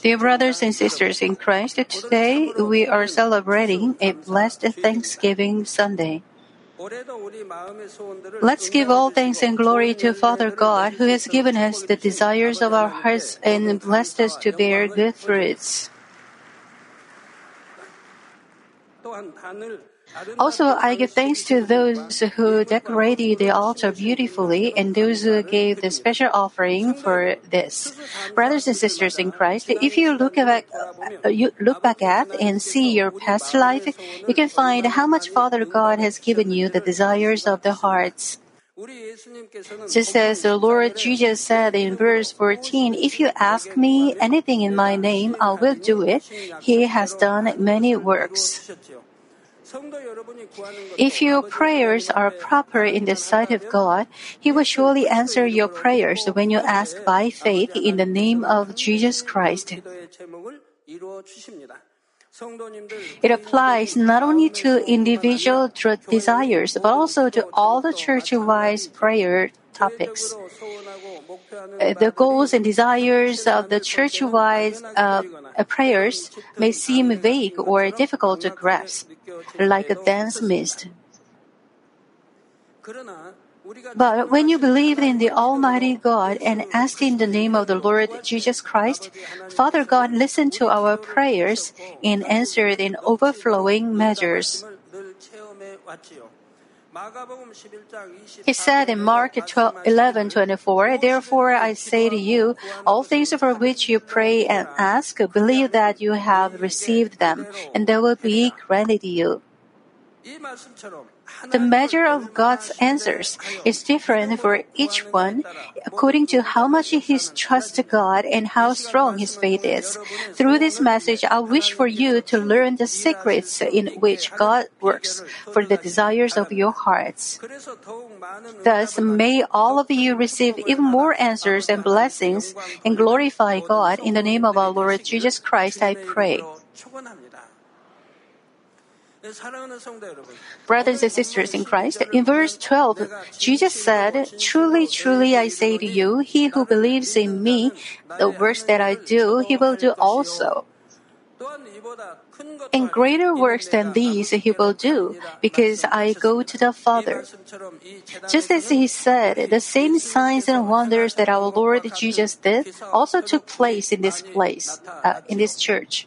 Dear brothers and sisters in Christ, today we are celebrating a blessed Thanksgiving Sunday. Let's give all thanks and glory to Father God, who has given us the desires of our hearts and blessed us to bear good fruits. Also, I give thanks to those who decorated the altar beautifully and those who gave the special offering for this. Brothers and sisters in Christ, if you look back, you look back at and see your past life, you can find how much Father God has given you the desires of the hearts. Just as the Lord Jesus said in verse 14, If you ask me anything in my name, I will do it. He has done many works. If your prayers are proper in the sight of God, He will surely answer your prayers when you ask by faith in the name of Jesus Christ. It applies not only to individual desires, but also to all the church wise prayer topics. Uh, the goals and desires of the church wise uh, uh, prayers may seem vague or difficult to grasp, like a dense mist. But when you believe in the Almighty God and ask in the name of the Lord Jesus Christ, Father God listened to our prayers and answered in overflowing measures. He said in Mark 12, 11 24, Therefore I say to you, all things for which you pray and ask, believe that you have received them, and they will be granted you. The measure of God's answers is different for each one according to how much he trusts God and how strong his faith is. Through this message, I wish for you to learn the secrets in which God works for the desires of your hearts. Thus, may all of you receive even more answers and blessings and glorify God in the name of our Lord Jesus Christ, I pray. Brothers and sisters in Christ, in verse 12, Jesus said, Truly, truly, I say to you, he who believes in me, the works that I do, he will do also. And greater works than these he will do, because I go to the Father. Just as he said, the same signs and wonders that our Lord Jesus did also took place in this place, uh, in this church.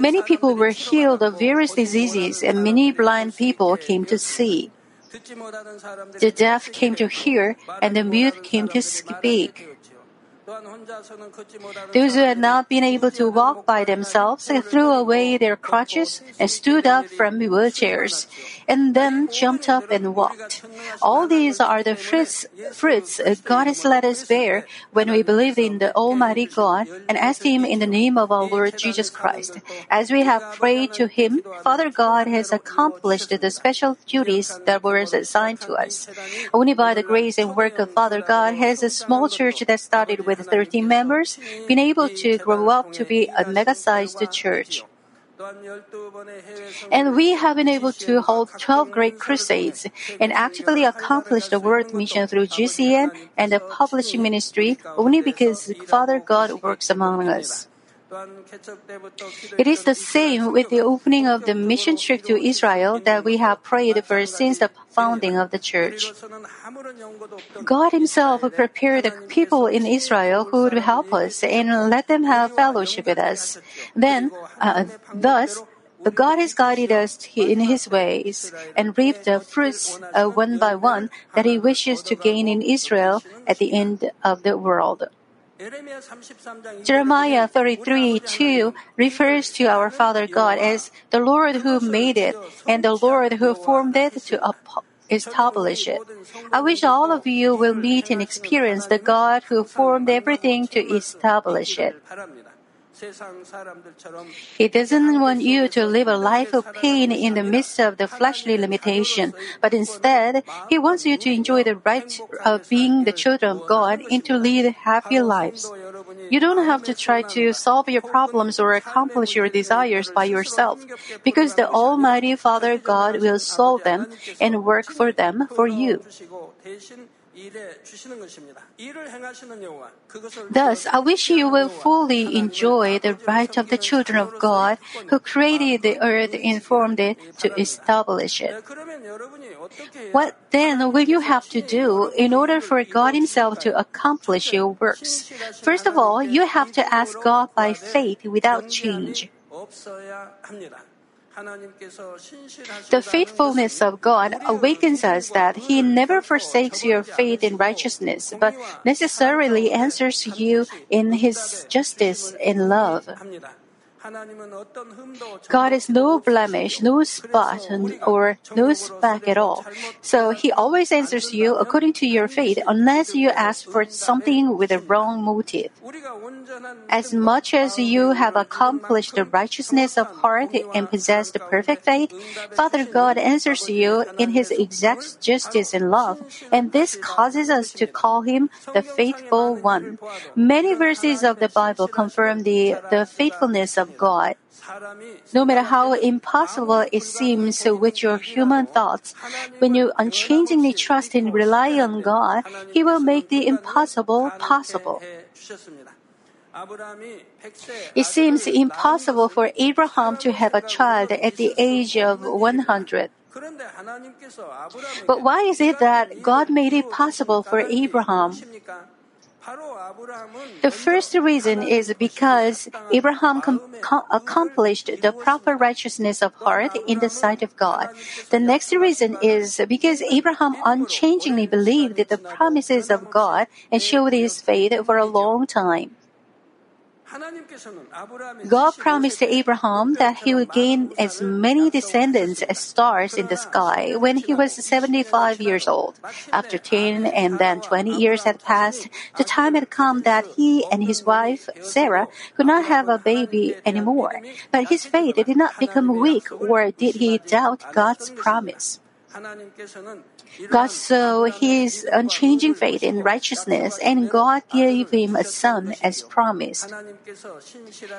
Many people were healed of various diseases, and many blind people came to see. The deaf came to hear, and the mute came to speak. Those who had not been able to walk by themselves threw away their crutches and stood up from wheelchairs, and then jumped up and walked. All these are the fruits, fruits God has let us bear when we believe in the Almighty God and ask Him in the name of our Lord Jesus Christ. As we have prayed to Him, Father God has accomplished the special duties that were assigned to us. Only by the grace and work of Father God has a small church that started with with 13 members, been able to grow up to be a mega-sized church. And we have been able to hold 12 great crusades and actively accomplish the world mission through GCN and the publishing ministry only because Father God works among us. It is the same with the opening of the mission trip to Israel that we have prayed for since the founding of the church. God Himself prepared the people in Israel who would help us and let them have fellowship with us. Then, uh, thus, the God has guided us in His ways and reaped the fruits uh, one by one that He wishes to gain in Israel at the end of the world. Jeremiah 33 2 refers to our Father God as the Lord who made it and the Lord who formed it to establish it. I wish all of you will meet and experience the God who formed everything to establish it. He doesn't want you to live a life of pain in the midst of the fleshly limitation, but instead, He wants you to enjoy the right of being the children of God and to lead happy lives. You don't have to try to solve your problems or accomplish your desires by yourself, because the Almighty Father God will solve them and work for them for you. Thus, I wish you will fully enjoy the right of the children of God who created the earth and formed it to establish it. What then will you have to do in order for God Himself to accomplish your works? First of all, you have to ask God by faith without change. The faithfulness of God awakens us that He never forsakes your faith in righteousness, but necessarily answers you in His justice and love. God is no blemish, no spot, or no speck at all. So He always answers you according to your faith unless you ask for something with a wrong motive. As much as you have accomplished the righteousness of heart and possessed the perfect faith, Father God answers you in His exact justice and love, and this causes us to call Him the faithful one. Many verses of the Bible confirm the, the faithfulness of God. No matter how impossible it seems with your human thoughts, when you unchangingly trust and rely on God, He will make the impossible possible. It seems impossible for Abraham to have a child at the age of 100. But why is it that God made it possible for Abraham? The first reason is because Abraham com- com- accomplished the proper righteousness of heart in the sight of God. The next reason is because Abraham unchangingly believed the promises of God and showed his faith for a long time. God promised Abraham that he would gain as many descendants as stars in the sky when he was 75 years old. After 10 and then 20 years had passed, the time had come that he and his wife, Sarah, could not have a baby anymore. But his faith did not become weak or did he doubt God's promise. God saw his unchanging faith in righteousness, and God gave him a son as promised.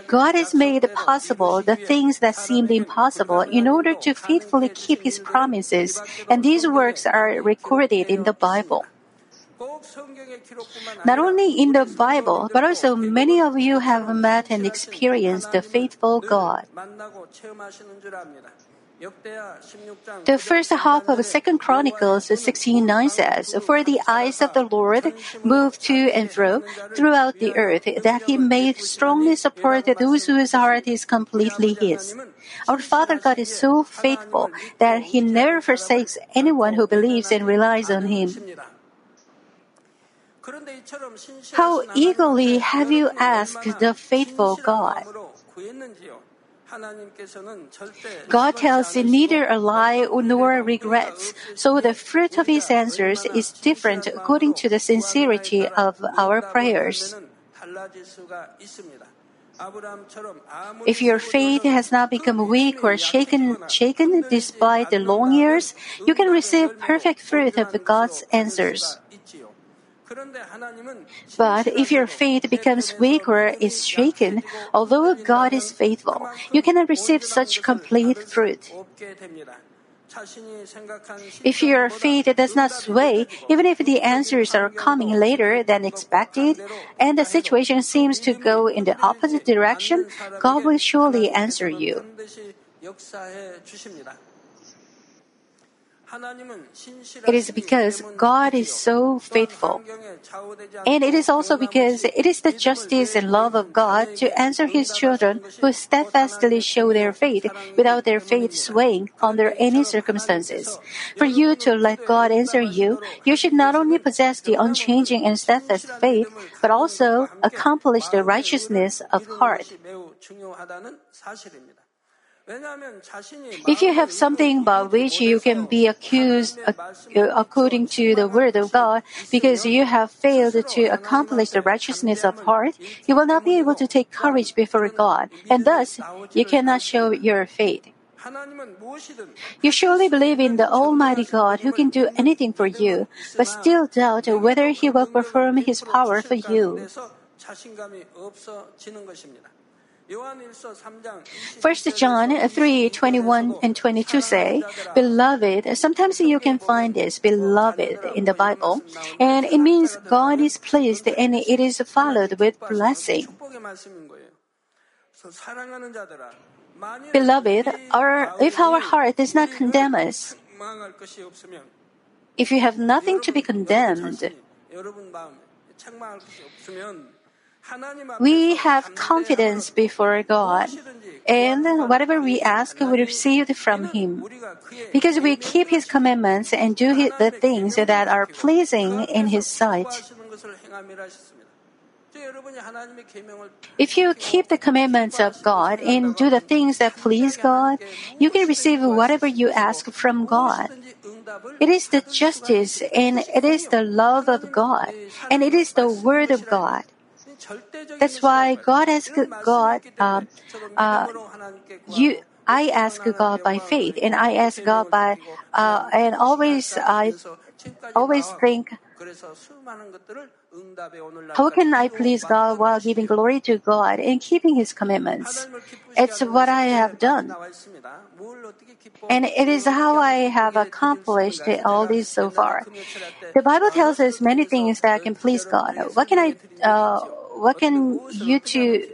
God has made possible the things that seemed impossible in order to faithfully keep his promises, and these works are recorded in the Bible. Not only in the Bible, but also many of you have met and experienced the faithful God. The first half of Second Chronicles 16:9 says, "For the eyes of the Lord move to and fro throughout the earth, that He may strongly support those whose heart is completely His." Our Father God is so faithful that He never forsakes anyone who believes and relies on Him. How eagerly have you asked the faithful God? God tells neither a lie nor regrets, so the fruit of his answers is different according to the sincerity of our prayers. If your faith has not become weak or shaken, shaken despite the long years, you can receive perfect fruit of God's answers. But if your faith becomes weak or is shaken, although God is faithful, you cannot receive such complete fruit. If your faith does not sway, even if the answers are coming later than expected, and the situation seems to go in the opposite direction, God will surely answer you. It is because God is so faithful. And it is also because it is the justice and love of God to answer His children who steadfastly show their faith without their faith swaying under any circumstances. For you to let God answer you, you should not only possess the unchanging and steadfast faith, but also accomplish the righteousness of heart. If you have something by which you can be accused uh, according to the word of God because you have failed to accomplish the righteousness of heart, you will not be able to take courage before God, and thus you cannot show your faith. You surely believe in the Almighty God who can do anything for you, but still doubt whether He will perform His power for you. First John 3, 21 and 22 say, Beloved, sometimes you can find this, beloved, in the Bible, and it means God is pleased and it is followed with blessing. Beloved, our, if our heart does not condemn us, if you have nothing to be condemned, we have confidence before God, and whatever we ask, we receive from Him. Because we keep His commandments and do the things that are pleasing in His sight. If you keep the commandments of God and do the things that please God, you can receive whatever you ask from God. It is the justice and it is the love of God, and it is the word of God. That's why God asks God, um, uh, uh, you, I ask God by faith, and I ask God by, uh, and always I always think, how can I please God while giving glory to God and keeping His commitments? It's what I have done. And it is how I have accomplished all this so far. The Bible tells us many things that can please God. What can I, uh, what can you to,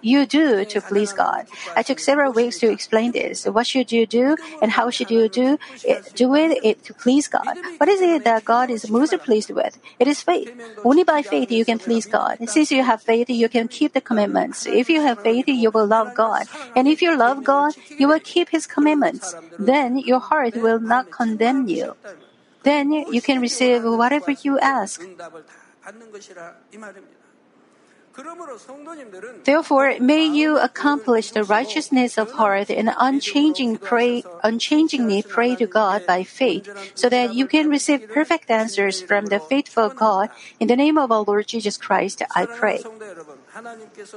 you do to please God? I took several weeks to explain this. What should you do and how should you do it, do it, it to please God? What is it that God is most pleased with? It is faith. Only by faith you can please God. Since you have faith, you can keep the commandments. If you have faith, you will love God. And if you love God, you will keep His commandments. Then your heart will not condemn you. Then you can receive whatever you ask. Therefore, may you accomplish the righteousness of heart and unchanging pray, unchangingly pray to God by faith, so that you can receive perfect answers from the faithful God. In the name of our Lord Jesus Christ, I pray.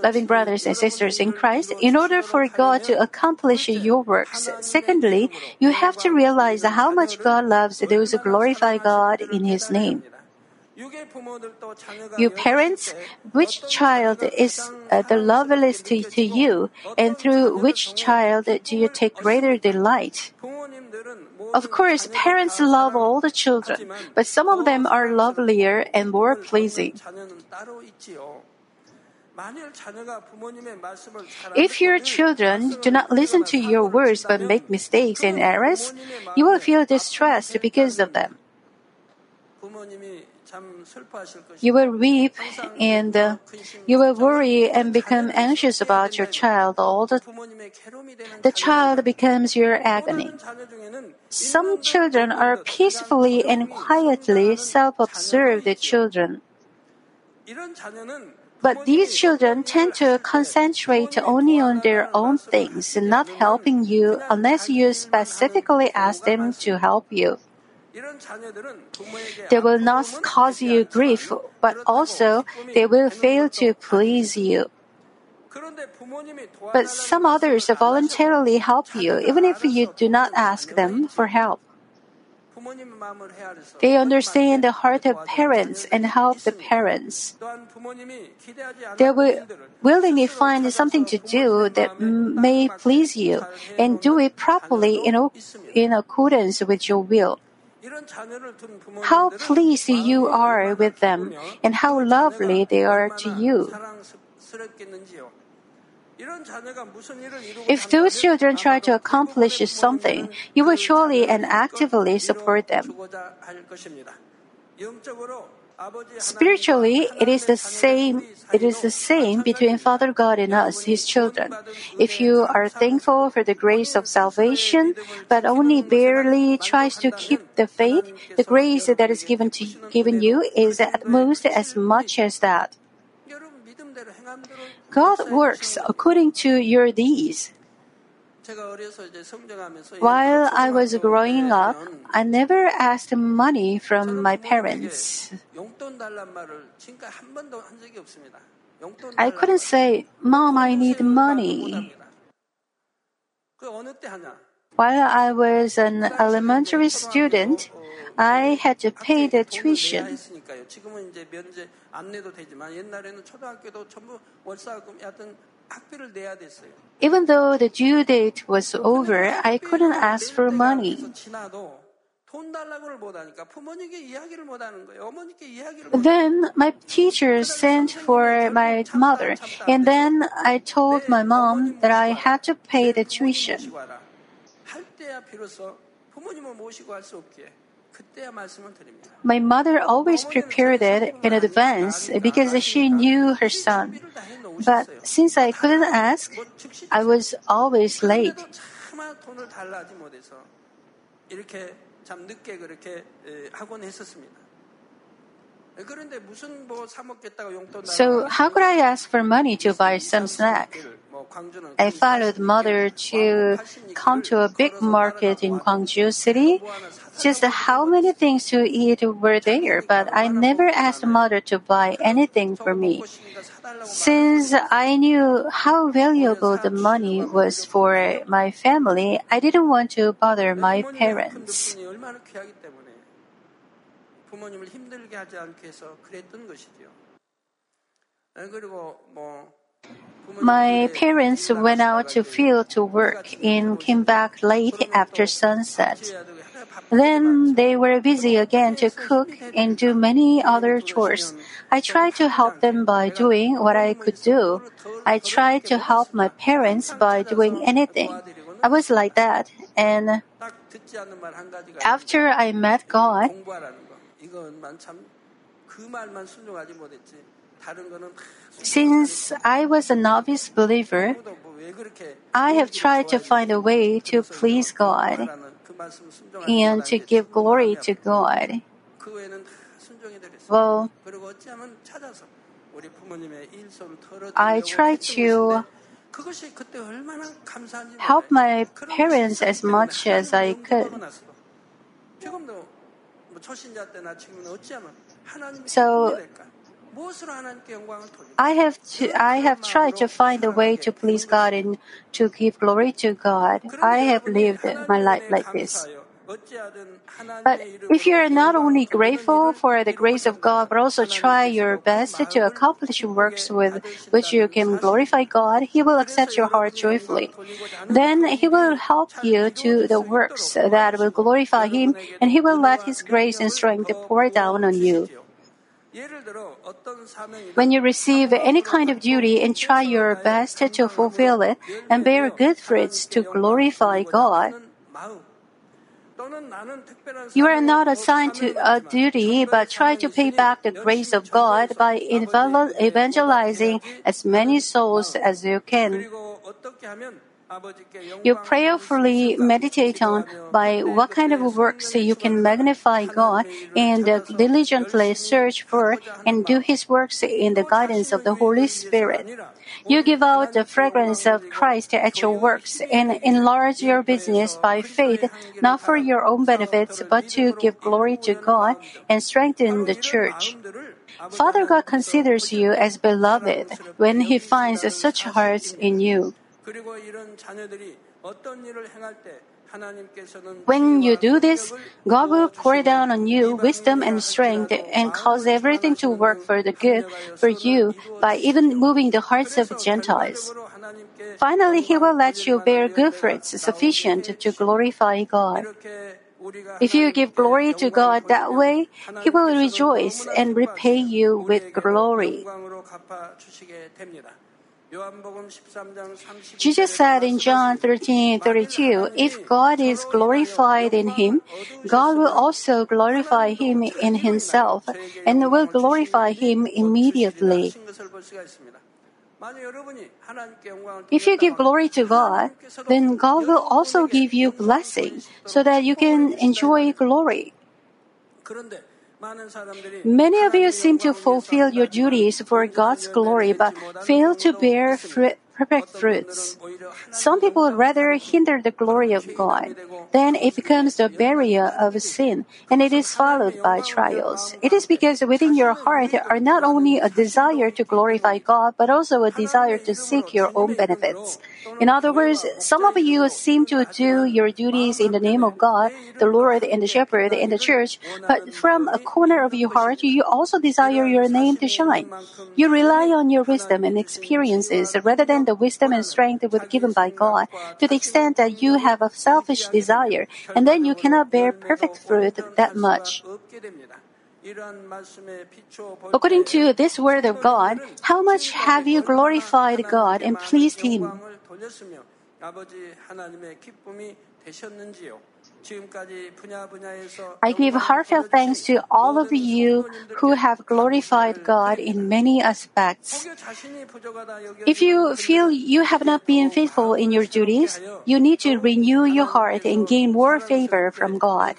Loving brothers and sisters in Christ, in order for God to accomplish your works, secondly, you have to realize how much God loves those who glorify God in His name. You parents, which child is uh, the loveliest to, to you, and through which child do you take greater delight? Of course, parents love all the children, but some of them are lovelier and more pleasing. If your children do not listen to your words but make mistakes and errors, you will feel distressed because of them. You will weep and uh, you will worry and become anxious about your child all the the child becomes your agony. Some children are peacefully and quietly self-observed children. But these children tend to concentrate only on their own things, not helping you unless you specifically ask them to help you. They will not cause you grief, but also they will fail to please you. But some others voluntarily help you, even if you do not ask them for help. They understand the heart of parents and help the parents. They will willingly find something to do that may please you and do it properly in, in accordance with your will. How pleased you are with them and how lovely they are to you. If those children try to accomplish something, you will surely and actively support them. Spiritually, it is the same. It is the same between Father God and us, His children. If you are thankful for the grace of salvation, but only barely tries to keep the faith, the grace that is given to given you is at most as much as that. God works according to your deeds. While I was growing up, I never asked money from my parents. I couldn't say, Mom, I need money. While I was an elementary student, I had to pay the tuition. Even though the due date was over, I couldn't ask for money. Then my teacher sent for my mother, and then I told my mom that I had to pay the tuition. 모시고 와라. 할 때야 비로소 부모님을 모시고 할 수 없기에 그때야 말씀을 드립니다. My mother always prepared it in advance because she knew her son. 준비를 다 But 해놓으셨어요. since I couldn't ask, 뭐 즉시 I was always late. 그런데도 차마 돈을 달라지 못해서 이렇게 참 늦게 그렇게 에, 하곤 했었습니다. So, how could I ask for money to buy some snack? I followed mother to come to a big market in Gwangju city. Just how many things to eat were there, but I never asked mother to buy anything for me. Since I knew how valuable the money was for my family, I didn't want to bother my parents. 부모님을 힘들게 하지 않게 해서 그랬던 것이죠. 에, 그리고 뭐 My 부모님들의 parents 일을 went out to 나가시다가 field to work and came back late after sunset. 지어야 되고 해가 바쁘게 Then they were busy again to cook and do many other chores. I tried to help them by doing what I could do. I tried to help my parents by doing anything. I was like that. And 딱 듣지 않는 말 한 가지가 after I met God, since I was a novice believer, I have tried to find a way to please God and to give glory to God. Well, I try to help my parents as much as I could. So I have to, I have tried to find a way to please God and to give glory to God. I have lived my life like this. But if you are not only grateful for the grace of God, but also try your best to accomplish works with which you can glorify God, He will accept your heart joyfully. Then He will help you to the works that will glorify Him, and He will let His grace and strength pour down on you. When you receive any kind of duty and try your best to fulfill it and bear good fruits to glorify God, you are not assigned to a duty, but try to pay back the grace of God by evangelizing as many souls as you can. You prayerfully meditate on by what kind of works you can magnify God and diligently search for and do His works in the guidance of the Holy Spirit. You give out the fragrance of Christ at your works and enlarge your business by faith, not for your own benefits, but to give glory to God and strengthen the church. Father God considers you as beloved when He finds such hearts in you. When you do this, God will pour down on you wisdom and strength and cause everything to work for the good for you by even moving the hearts of Gentiles. Finally, He will let you bear good fruits sufficient to glorify God. If you give glory to God that way, He will rejoice and repay you with glory. Jesus said in John 13:32, "If God is glorified in him, God will also glorify him in himself and will glorify him immediately." If you give glory to God, then God will also give you blessing so that you can enjoy glory. Many of you seem to fulfill your duties for God's glory but fail to bear fruit, perfect fruits. Some people rather hinder the glory of God. Then it becomes the barrier of sin, and it is followed by trials. It is because within your heart are not only a desire to glorify God, but also a desire to seek your own benefits. In other words, some of you seem to do your duties in the name of God, the Lord, and the shepherd, and the church, but from a corner of your heart, you also desire your name to shine. You rely on your wisdom and experiences rather than the wisdom and strength was given by God to the extent that you have a selfish desire, and then you cannot bear perfect fruit that much. According to this word of God, how much have you glorified God and pleased Him? I give heartfelt thanks to all of you who have glorified God in many aspects. If you feel you have not been faithful in your duties, you need to renew your heart and gain more favor from God.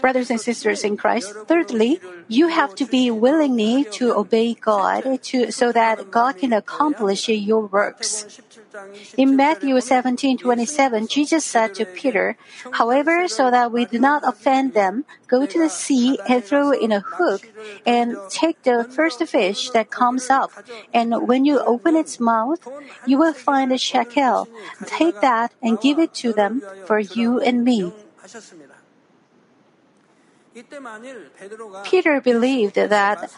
Brothers and sisters in Christ, thirdly, you have to be willingly to obey God to, so that God can accomplish your works. In Matthew 17 27, Jesus said to Peter, However, so that we do not offend them, go to the sea and throw in a hook and take the first fish that comes up. And when you open its mouth, you will find a shekel. Take that and give it to them for you and me. Peter believed that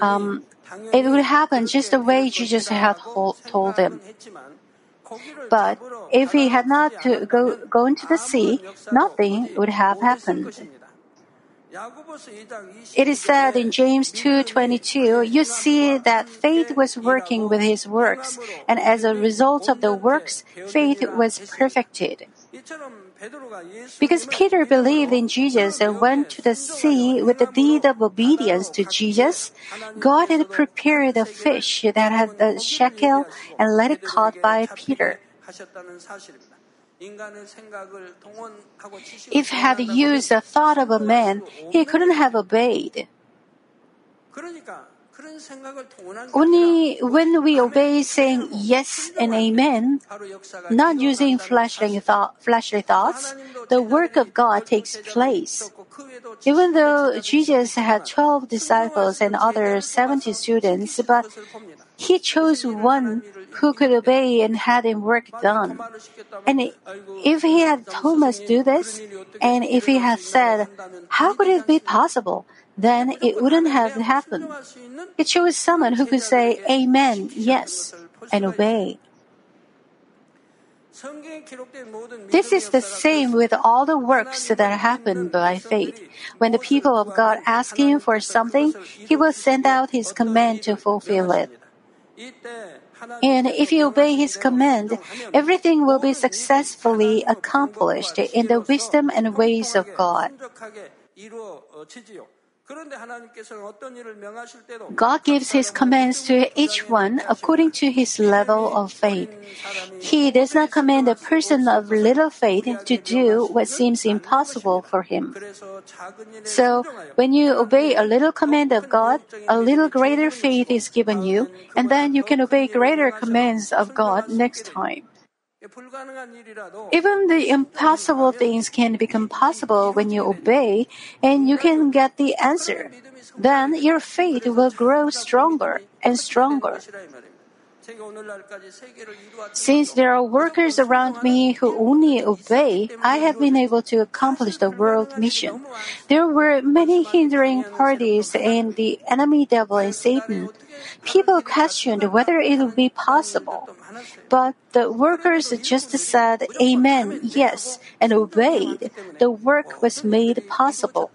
um, it would happen just the way Jesus had told him. But if he had not to go, gone to the sea, nothing would have happened. It is said in James 2:22, you see that faith was working with his works, and as a result of the works, faith was perfected. Because Peter believed in Jesus and went to the sea with the deed of obedience to Jesus, God had prepared a fish that had the shekel and let it caught by Peter. If had used the thought of a man, he couldn't have obeyed. Only when we obey saying yes and amen, not using fleshly, thought, fleshly thoughts, the work of God takes place. Even though Jesus had 12 disciples and other 70 students, but he chose one who could obey and had him work done. And if he had Thomas do this, and if he had said, How could it be possible? Then it wouldn't have happened. It chose someone who could say Amen, yes, and obey. This is the same with all the works that happen by faith. When the people of God ask Him for something, He will send out His command to fulfill it. And if you obey His command, everything will be successfully accomplished in the wisdom and ways of God. God gives His commands to each one according to his level of faith. He does not command a person of little faith to do what seems impossible for him. So, when you obey a little command of God, a little greater faith is given you, and then you can obey greater commands of God next time. Even the impossible things can become possible when you obey and you can get the answer. Then your faith will grow stronger and stronger. Since there are workers around me who only obey, I have been able to accomplish the world mission. There were many hindering parties and the enemy devil and Satan. People questioned whether it would be possible. But the workers just said Amen, yes, and obeyed. The work was made possible.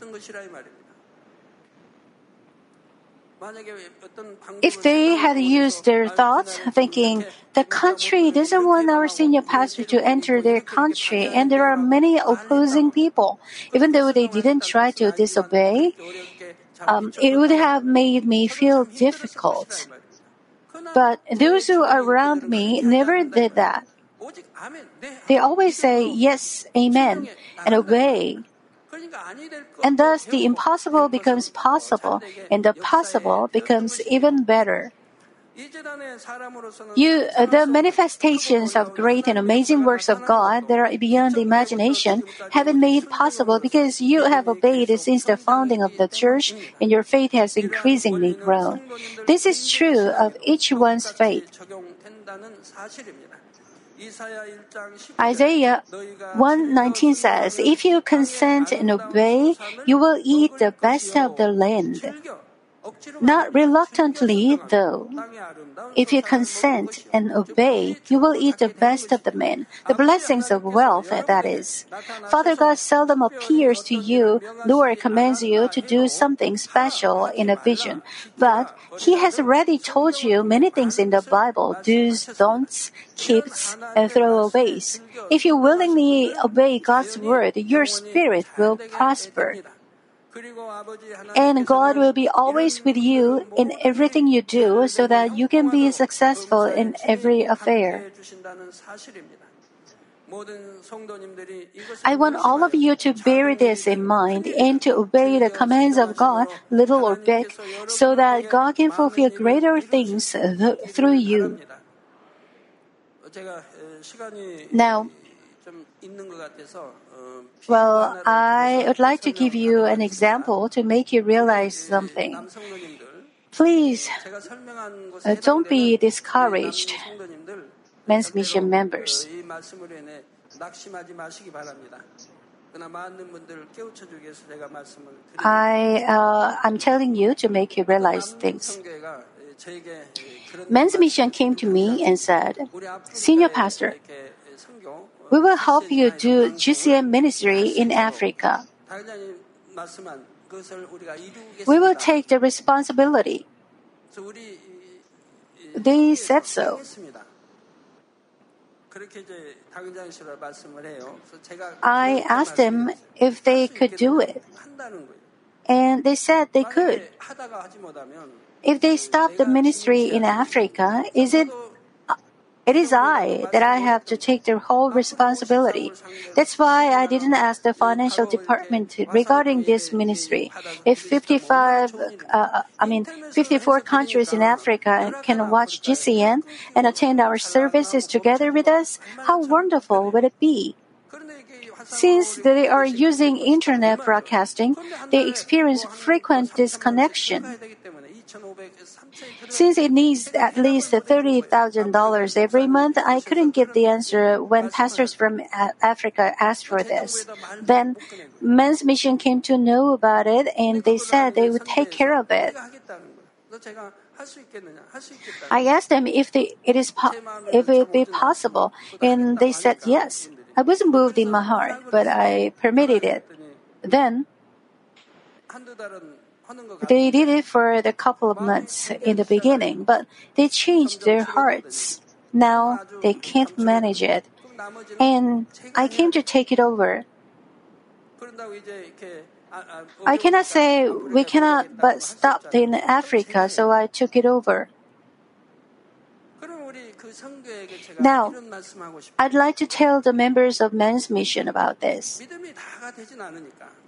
If they had used their thoughts, thinking, the country doesn't want our senior pastor to enter their country, and there are many opposing people, even though they didn't try to disobey, um, it would have made me feel difficult. But those who are around me never did that. They always say yes, amen, and obey. And thus the impossible becomes possible, and the possible becomes even better. You, uh, the manifestations of great and amazing works of God that are beyond imagination have been made possible because you have obeyed since the founding of the church and your faith has increasingly grown. This is true of each one's faith. Isaiah 1:19 says, "If you consent and obey, you will eat the best of the land." Not reluctantly, though. If you consent and obey, you will eat the best of the men, the blessings of wealth, that is. Father God seldom appears to you nor commands you to do something special in a vision, but He has already told you many things in the Bible do's, don'ts, keeps, and throwaways. If you willingly obey God's word, your spirit will prosper. And God will be always with you in everything you do so that you can be successful in every affair. I want all of you to bear this in mind and to obey the commands of God, little or big, so that God can fulfill greater things uh, through you. Now, well, I would like to give you an example to make you realize something. Please uh, don't be discouraged, men's mission members. I, uh, I'm telling you to make you realize things. Men's Mission came to me and said, Senior Pastor, we will help you do GCN ministry in Africa. We will take the responsibility. They said so. I asked them if they could do it. And they said they could. If they stop the ministry in Africa, is it it is I that I have to take the whole responsibility. That's why I didn't ask the financial department regarding this ministry. If 55, uh, I mean, 54 countries in Africa can watch GCN and attend our services together with us, how wonderful would it be? Since they are using internet broadcasting, they experience frequent disconnection. Since it needs at least $30,000 every month, I couldn't get the answer when pastors from Africa asked for this. Then Men's Mission came to know about it and they said they would take care of it. I asked them if they, it is po- if it be possible, and they said yes. I wasn't moved in my heart, but I permitted it. Then they did it for a couple of months in the beginning, but they changed their hearts. Now they can't manage it. And I came to take it over. I cannot say we cannot but stop in Africa, so I took it over. Now, I'd like to tell the members of Men's Mission about this.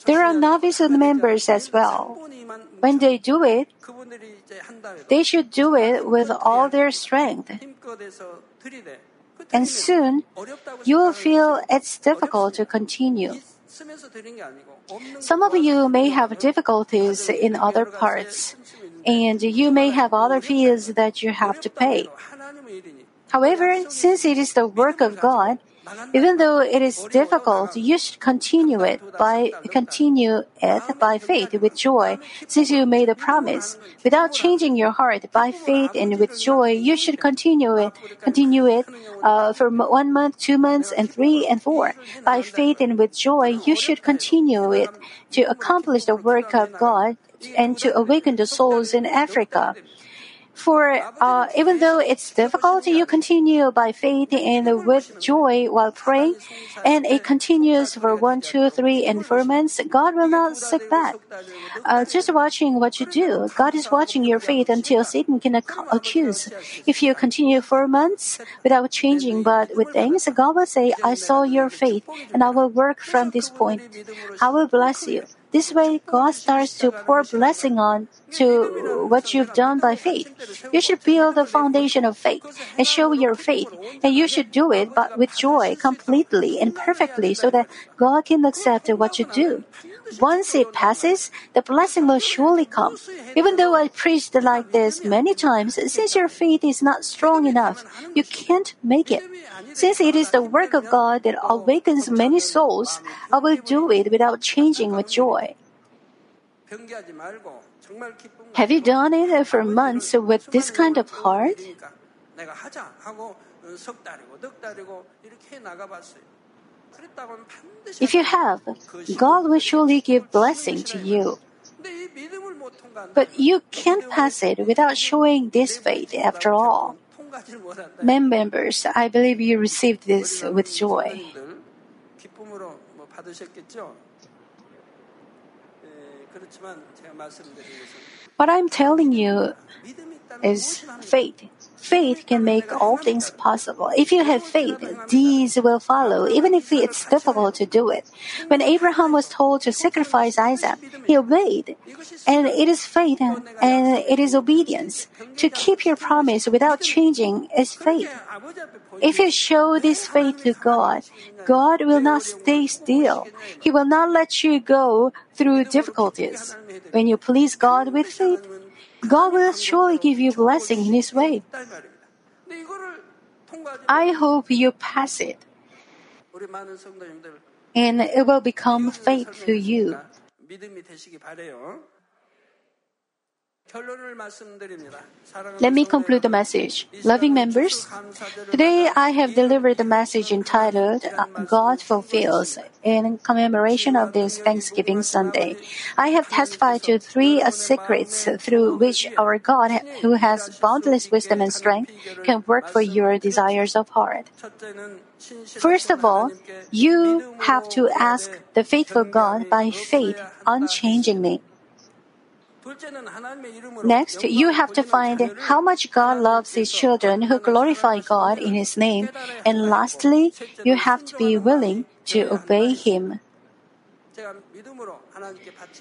There are novice members as well. When they do it, they should do it with all their strength. And soon, you will feel it's difficult to continue. Some of you may have difficulties in other parts, and you may have other fees that you have to pay. However, since it is the work of God, even though it is difficult, you should continue it by continue it by faith with joy, since you made a promise. Without changing your heart, by faith and with joy, you should continue it. Continue it uh, for one month, two months, and three and four. By faith and with joy, you should continue it to accomplish the work of God and to awaken the souls in Africa. For uh, even though it's difficult, you continue by faith and with joy while praying, and it continues for one, two, three, and four months. God will not sit back. Uh, just watching what you do, God is watching your faith until Satan can ac- accuse. If you continue four months without changing, but with things, God will say, "I saw your faith, and I will work from this point. I will bless you." This way, God starts to pour blessing on to what you've done by faith. You should build the foundation of faith and show your faith, and you should do it but with joy, completely and perfectly, so that God can accept what you do. Once it passes, the blessing will surely come. Even though I preached like this many times, since your faith is not strong enough, you can't make it. Since it is the work of God that awakens many souls, I will do it without changing with joy. Have you done it for months with this kind of heart? If you have, God will surely give blessing to you. But you can't pass it without showing this faith after all. Men members, I believe you received this with joy. What I'm telling you is faith. Faith can make all things possible. If you have faith, deeds will follow, even if it's difficult to do it. When Abraham was told to sacrifice Isaac, he obeyed. And it is faith and it is obedience. To keep your promise without changing is faith. If you show this faith to God, God will not stay still. He will not let you go through difficulties. When you please God with faith, God will surely give you blessing in His way. I hope you pass it. And it will become faith to you. Let me conclude the message. Loving members, today I have delivered the message entitled uh, God Fulfills in commemoration of this Thanksgiving Sunday. I have testified to three uh, secrets through which our God, who has boundless wisdom and strength, can work for your desires of heart. First of all, you have to ask the faithful God by faith unchangingly. Next, you have to find how much God loves His children who glorify God in His name. And lastly, you have to be willing to obey Him.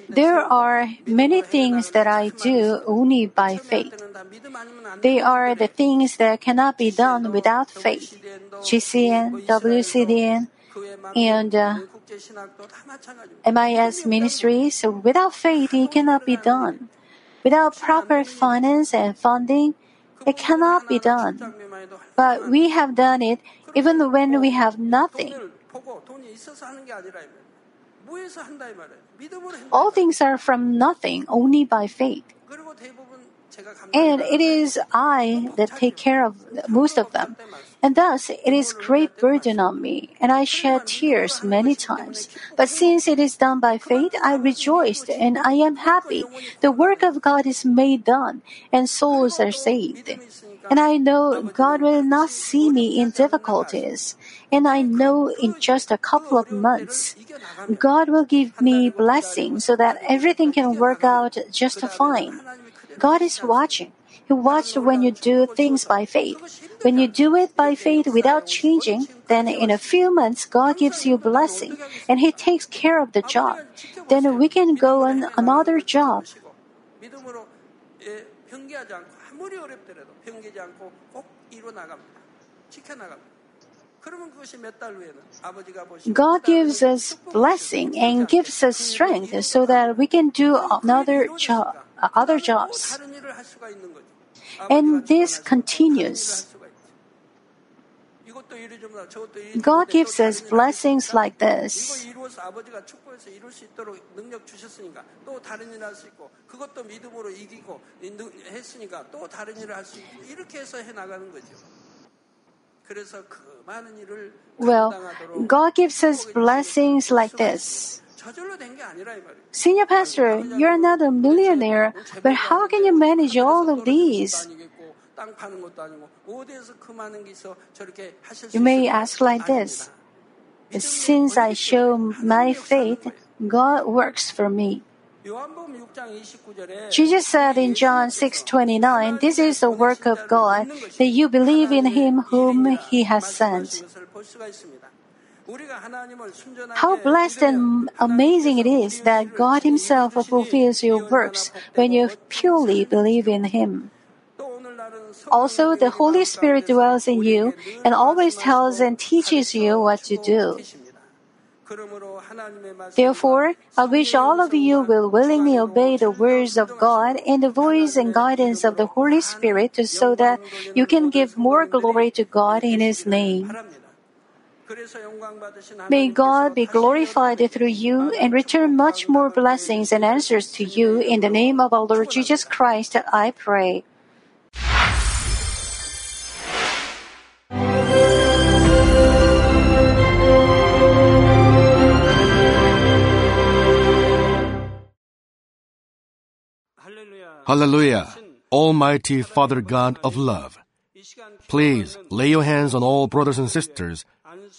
There are many things that I do only by faith. They are the things that cannot be done without faith. GCN, WCDN, and uh, MIS ministries, without faith, it cannot be done. Without proper finance and funding, it cannot be done. But we have done it even when we have nothing. All things are from nothing, only by faith. And it is I that take care of most of them. And thus it is great burden on me, and I shed tears many times. But since it is done by faith, I rejoiced and I am happy. The work of God is made done, and souls are saved. And I know God will not see me in difficulties. And I know in just a couple of months, God will give me blessing so that everything can work out just fine. God is watching. He watched when you do things by faith. When you do it by faith without changing, then in a few months God gives you blessing and He takes care of the job. Then we can go on another job. God gives us blessing and gives us strength so that we can do another job. Uh, other jobs. And this continues. God gives us blessings like this. Well, God gives us blessings like this. Senior pastor, you are not a millionaire, but how can you manage all of these? You may ask like this Since I show my faith, God works for me. Jesus said in John 6:29, "This is the work of God that you believe in him whom he has sent." How blessed and amazing it is that God himself fulfills your works when you purely believe in him. Also, the Holy Spirit dwells in you and always tells and teaches you what to do. Therefore, I wish all of you will willingly obey the words of God and the voice and guidance of the Holy Spirit so that you can give more glory to God in His name. May God be glorified through you and return much more blessings and answers to you in the name of our Lord Jesus Christ, I pray. Hallelujah. Almighty Father God of love. Please lay your hands on all brothers and sisters